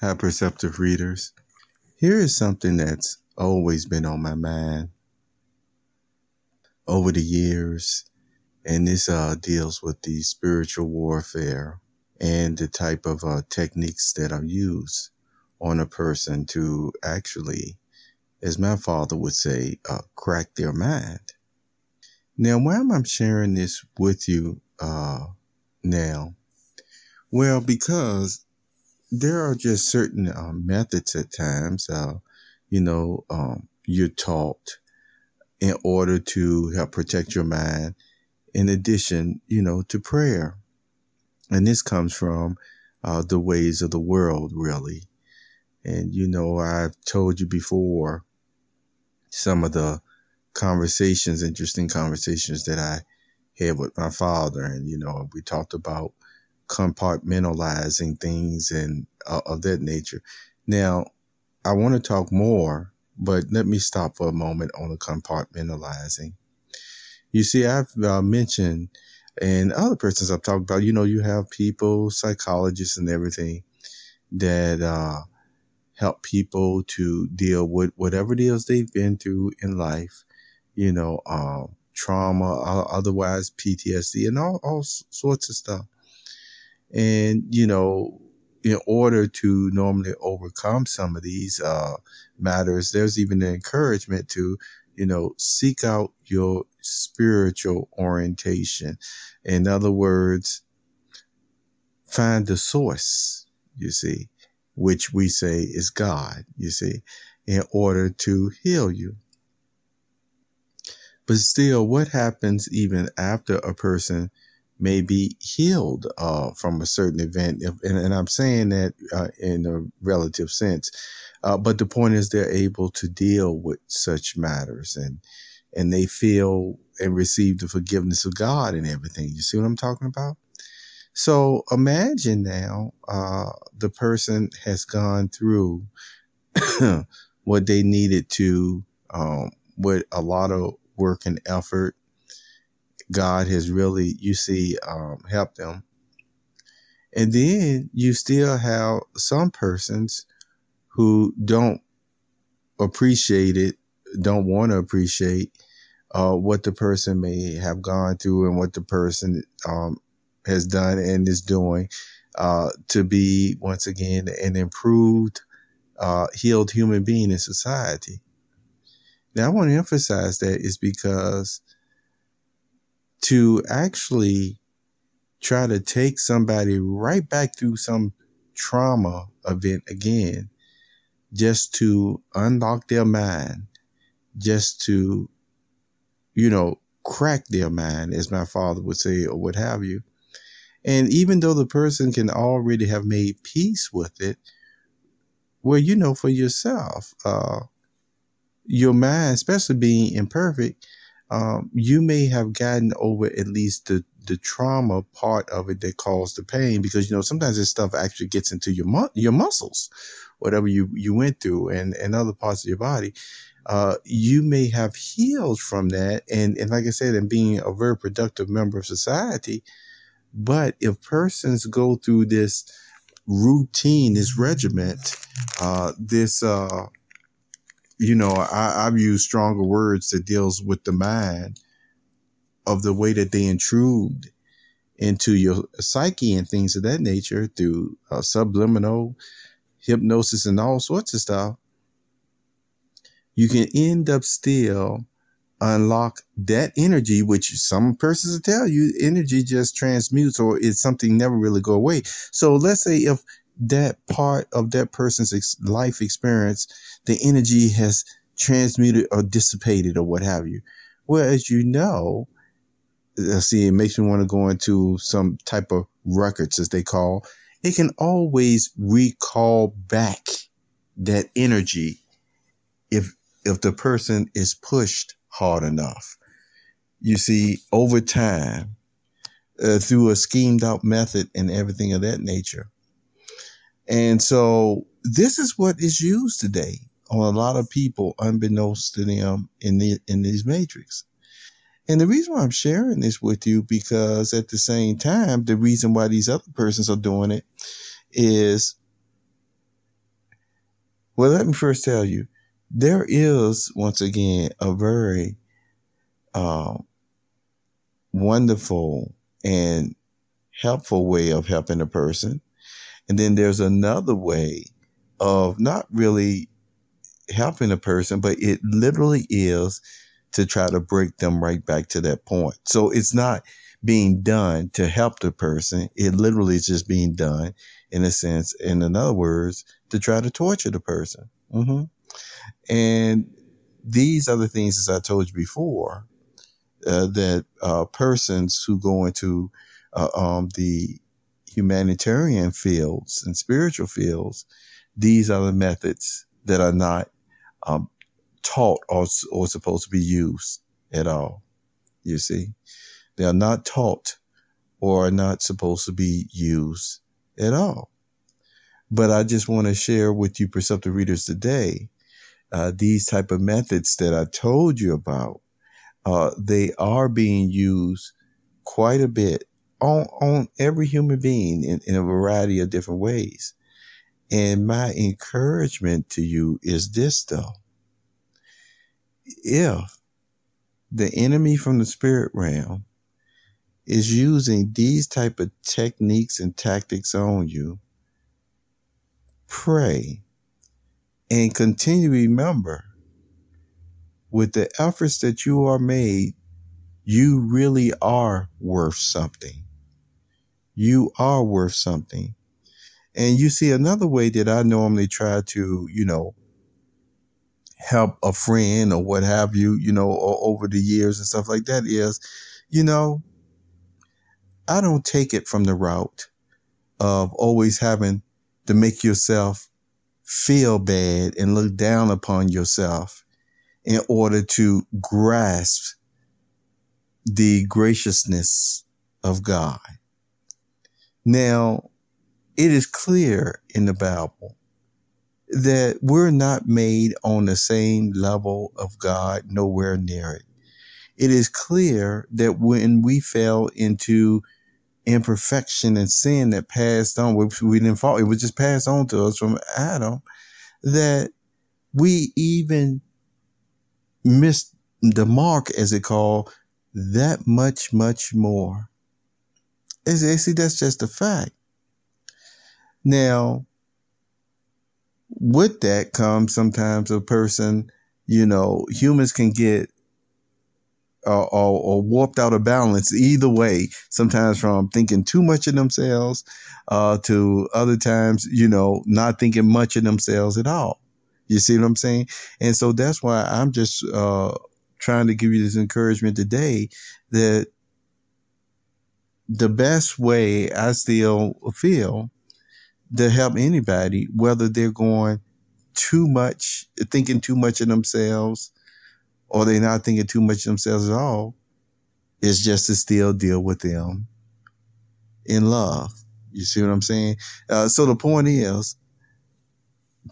Hi, perceptive readers. Here is something that's always been on my mind over the years, and this uh, deals with the spiritual warfare and the type of uh, techniques that are used on a person to actually, as my father would say, uh, crack their mind. Now, why am I sharing this with you uh, now? Well, because there are just certain uh, methods at times, uh, you know, um, you're taught in order to help protect your mind, in addition, you know, to prayer. And this comes from uh, the ways of the world, really. And, you know, I've told you before some of the conversations, interesting conversations that I had with my father. And, you know, we talked about compartmentalizing things and uh, of that nature. Now, I want to talk more, but let me stop for a moment on the compartmentalizing. You see, I've uh, mentioned, and other persons I've talked about, you know, you have people, psychologists, and everything that uh, help people to deal with whatever is they've been through in life, you know, um, trauma, otherwise PTSD, and all, all sorts of stuff. And, you know, in order to normally overcome some of these uh, matters, there's even an encouragement to, you know, seek out your spiritual orientation. In other words, find the source, you see, which we say is God, you see, in order to heal you. But still, what happens even after a person may be healed uh, from a certain event. If, and, and, I'm saying that uh, in a relative sense. Uh, but the point is they're able to deal with such matters and and they feel and receive the forgiveness of God and everything. You see what I'm talking about? So imagine now uh, the person has gone through what they needed to um, with a lot of work and effort God has really, you see, um, helped them. And then you still have some persons who don't appreciate it, don't want to appreciate uh, what the person may have gone through and what the person um, has done and is doing uh, to be, once again, an improved, uh, healed human being in society. Now, I want to emphasize that is because to actually try to take somebody right back through some trauma event again just to unlock their mind, just to, you know, crack their mind, as my father would say, or what have you. And even though the person can already have made peace with it, well, you know, for yourself, uh, your mind, especially being imperfect, um, you may have gotten over at least the the trauma part of it that caused the pain because you know sometimes this stuff actually gets into your mu- your muscles whatever you you went through and and other parts of your body. Uh, you may have healed from that and and like i said and being a very productive member of society but if persons go through this routine this regiment uh, this uh, you know, I, I've used stronger words that deals with the mind of the way that they intrude into your psyche and things of that nature through uh, subliminal hypnosis and all sorts of stuff, you can end up still unlock that energy, which some persons will tell you energy just transmutes or it's something never really go away. So let's say if that part of that person's ex- life experience, the energy has transmuted or dissipated or what have you. Well, as you know, uh, see, it makes me want to go into some type of records, as they call. It can always recall back that energy if if the person is pushed hard enough. You see, over time, uh, through a schemed out method and everything of that nature, and so this is what is used today on a lot of people, unbeknownst to them in the in these matrix. And the reason why I'm sharing this with you, because at the same time, the reason why these other persons are doing it is Well, let me first tell you, there is once again a very uh, wonderful and helpful way of helping a person. And then there's another way of not really helping a person, but it literally is to try to break them right back to that point. So it's not being done to help the person. It literally is just being done in a sense, in other words, to try to torture the person. Mm-hmm. And these are the things, as I told you before, uh, that uh, persons who go into uh, um, the humanitarian fields and spiritual fields, these are the methods that are not um, taught or, or supposed to be used at all. You see, they are not taught or are not supposed to be used at all. But I just want to share with you, perceptive readers, today uh, these type of methods that I told you about. Uh, they are being used quite a bit on on every human being in, in a variety of different ways. And my encouragement to you is this, though if the enemy from the spirit realm is using these type of techniques and tactics on you pray and continue to remember with the efforts that you are made you really are worth something you are worth something and you see another way that i normally try to you know help a friend or what have you, you know, or over the years and stuff like that is, you know, I don't take it from the route of always having to make yourself feel bad and look down upon yourself in order to grasp the graciousness of God. Now, it is clear in the Bible that we're not made on the same level of God, nowhere near it. It is clear that when we fell into imperfection and sin that passed on, we didn't fall, it was just passed on to us from Adam, that we even missed the mark, as it called, that much, much more. See, that's just a fact. Now, with that comes sometimes a person, you know, humans can get uh, or, or, warped out of balance either way. Sometimes from thinking too much of themselves uh, to other times, you know, not thinking much of themselves at all. You see what I'm saying? And so that's why I'm just uh, trying to give you this encouragement today that the best way I still feel to help anybody, whether they're going too much, thinking too much of themselves, or they're not thinking too much of themselves at all, is just to still deal with them in love. You see what I'm saying? Uh, so the point is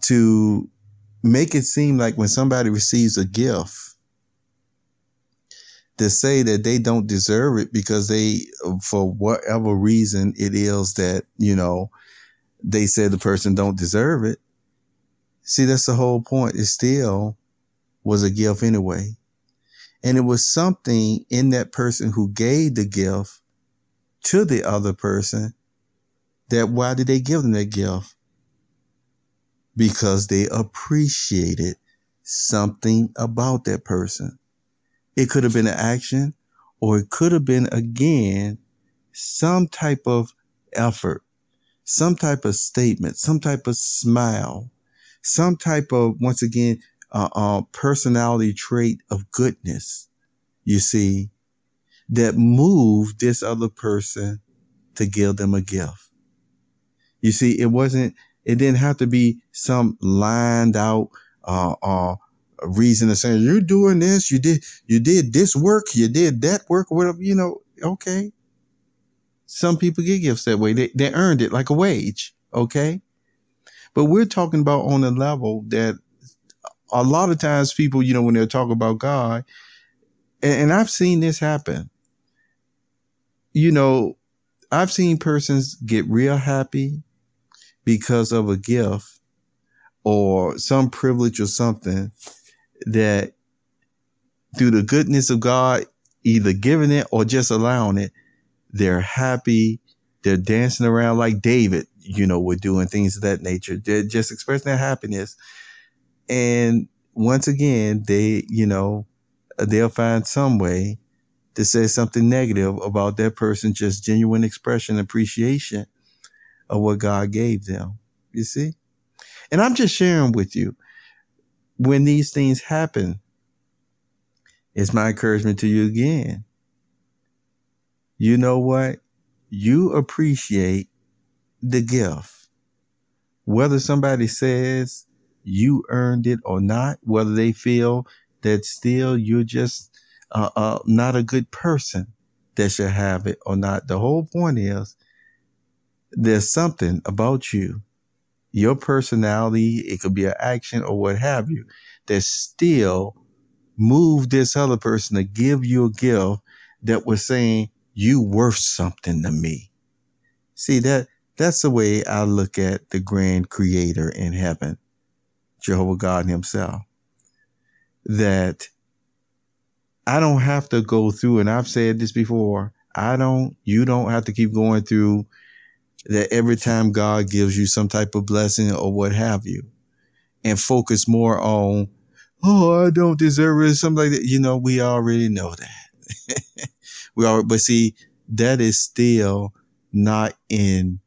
to make it seem like when somebody receives a gift, to say that they don't deserve it because they, for whatever reason it is that, you know, they said the person don't deserve it. See, that's the whole point. It still was a gift anyway. And it was something in that person who gave the gift to the other person that why did they give them that gift? Because they appreciated something about that person. It could have been an action or it could have been again some type of effort some type of statement, some type of smile, some type of, once again, uh, uh, personality trait of goodness, you see, that moved this other person to give them a gift. You see, it wasn't, it didn't have to be some lined out, uh, uh, reason to say you're doing this, you did, you did this work, you did that work, whatever, you know, okay. Some people get gifts that way. They, they earned it like a wage. Okay. But we're talking about on a level that a lot of times people, you know, when they're talking about God, and, and I've seen this happen, you know, I've seen persons get real happy because of a gift or some privilege or something that through the goodness of God, either giving it or just allowing it, they're happy. They're dancing around like David, you know, we're doing things of that nature. They're just expressing their happiness. And once again, they, you know, they'll find some way to say something negative about that person, just genuine expression, appreciation of what God gave them. You see? And I'm just sharing with you when these things happen, it's my encouragement to you again. You know what? You appreciate the gift. Whether somebody says you earned it or not, whether they feel that still you're just uh, uh, not a good person that should have it or not. The whole point is there's something about you, your personality, it could be an action or what have you, that still move this other person to give you a gift that was saying you worth something to me. See that that's the way I look at the grand creator in heaven, Jehovah God himself. That I don't have to go through, and I've said this before, I don't, you don't have to keep going through that every time God gives you some type of blessing or what have you, and focus more on, oh, I don't deserve it, something like that. You know, we already know that. we are, but see, that is still not in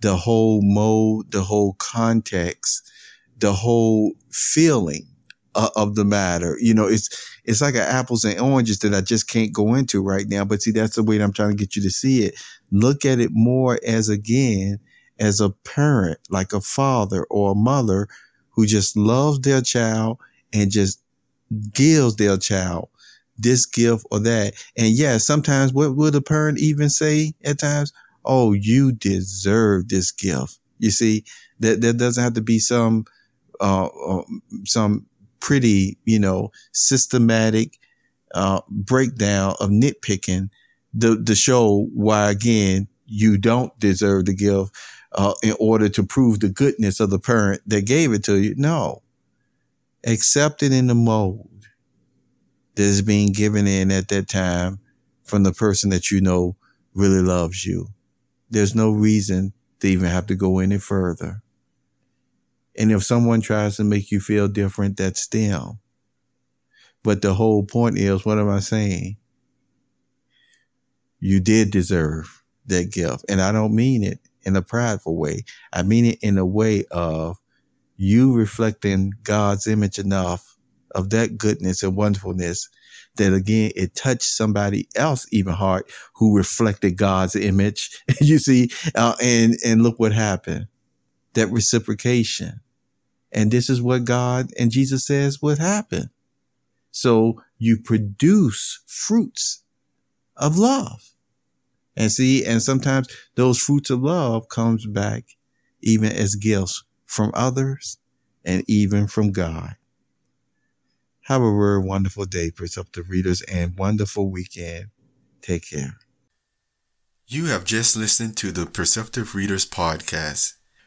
the whole mode, the whole context, the whole feeling uh, of the matter. You know, it's it's like an apples and oranges that I just can't go into right now. But see, that's the way that I'm trying to get you to see it. Look at it more as again as a parent, like a father or a mother who just loves their child and just gives their child this gift or that. And yeah, sometimes what would a parent even say at times? Oh, you deserve this gift. You see, that there doesn't have to be some uh, uh some pretty, you know, systematic uh, breakdown of nitpicking the the show why again you don't deserve the gift uh, in order to prove the goodness of the parent that gave it to you. No, accept it in the mold that is being given in at that time from the person that you know really loves you. There's no reason to even have to go any further. And if someone tries to make you feel different, that's them. But the whole point is, what am I saying? You did deserve that gift. And I don't mean it in a prideful way. I mean it in a way of you reflecting God's image enough of that goodness and wonderfulness that again, it touched somebody else even heart who reflected God's image. you see, uh, and, and look what happened. That reciprocation. And this is what God and Jesus says would happen. So you produce fruits of love. And see, and sometimes those fruits of love comes back even as gifts from others and even from God. Have a very wonderful day, Perceptive readers, and wonderful weekend. Take care. You have just listened to the Perceptive Readers podcast.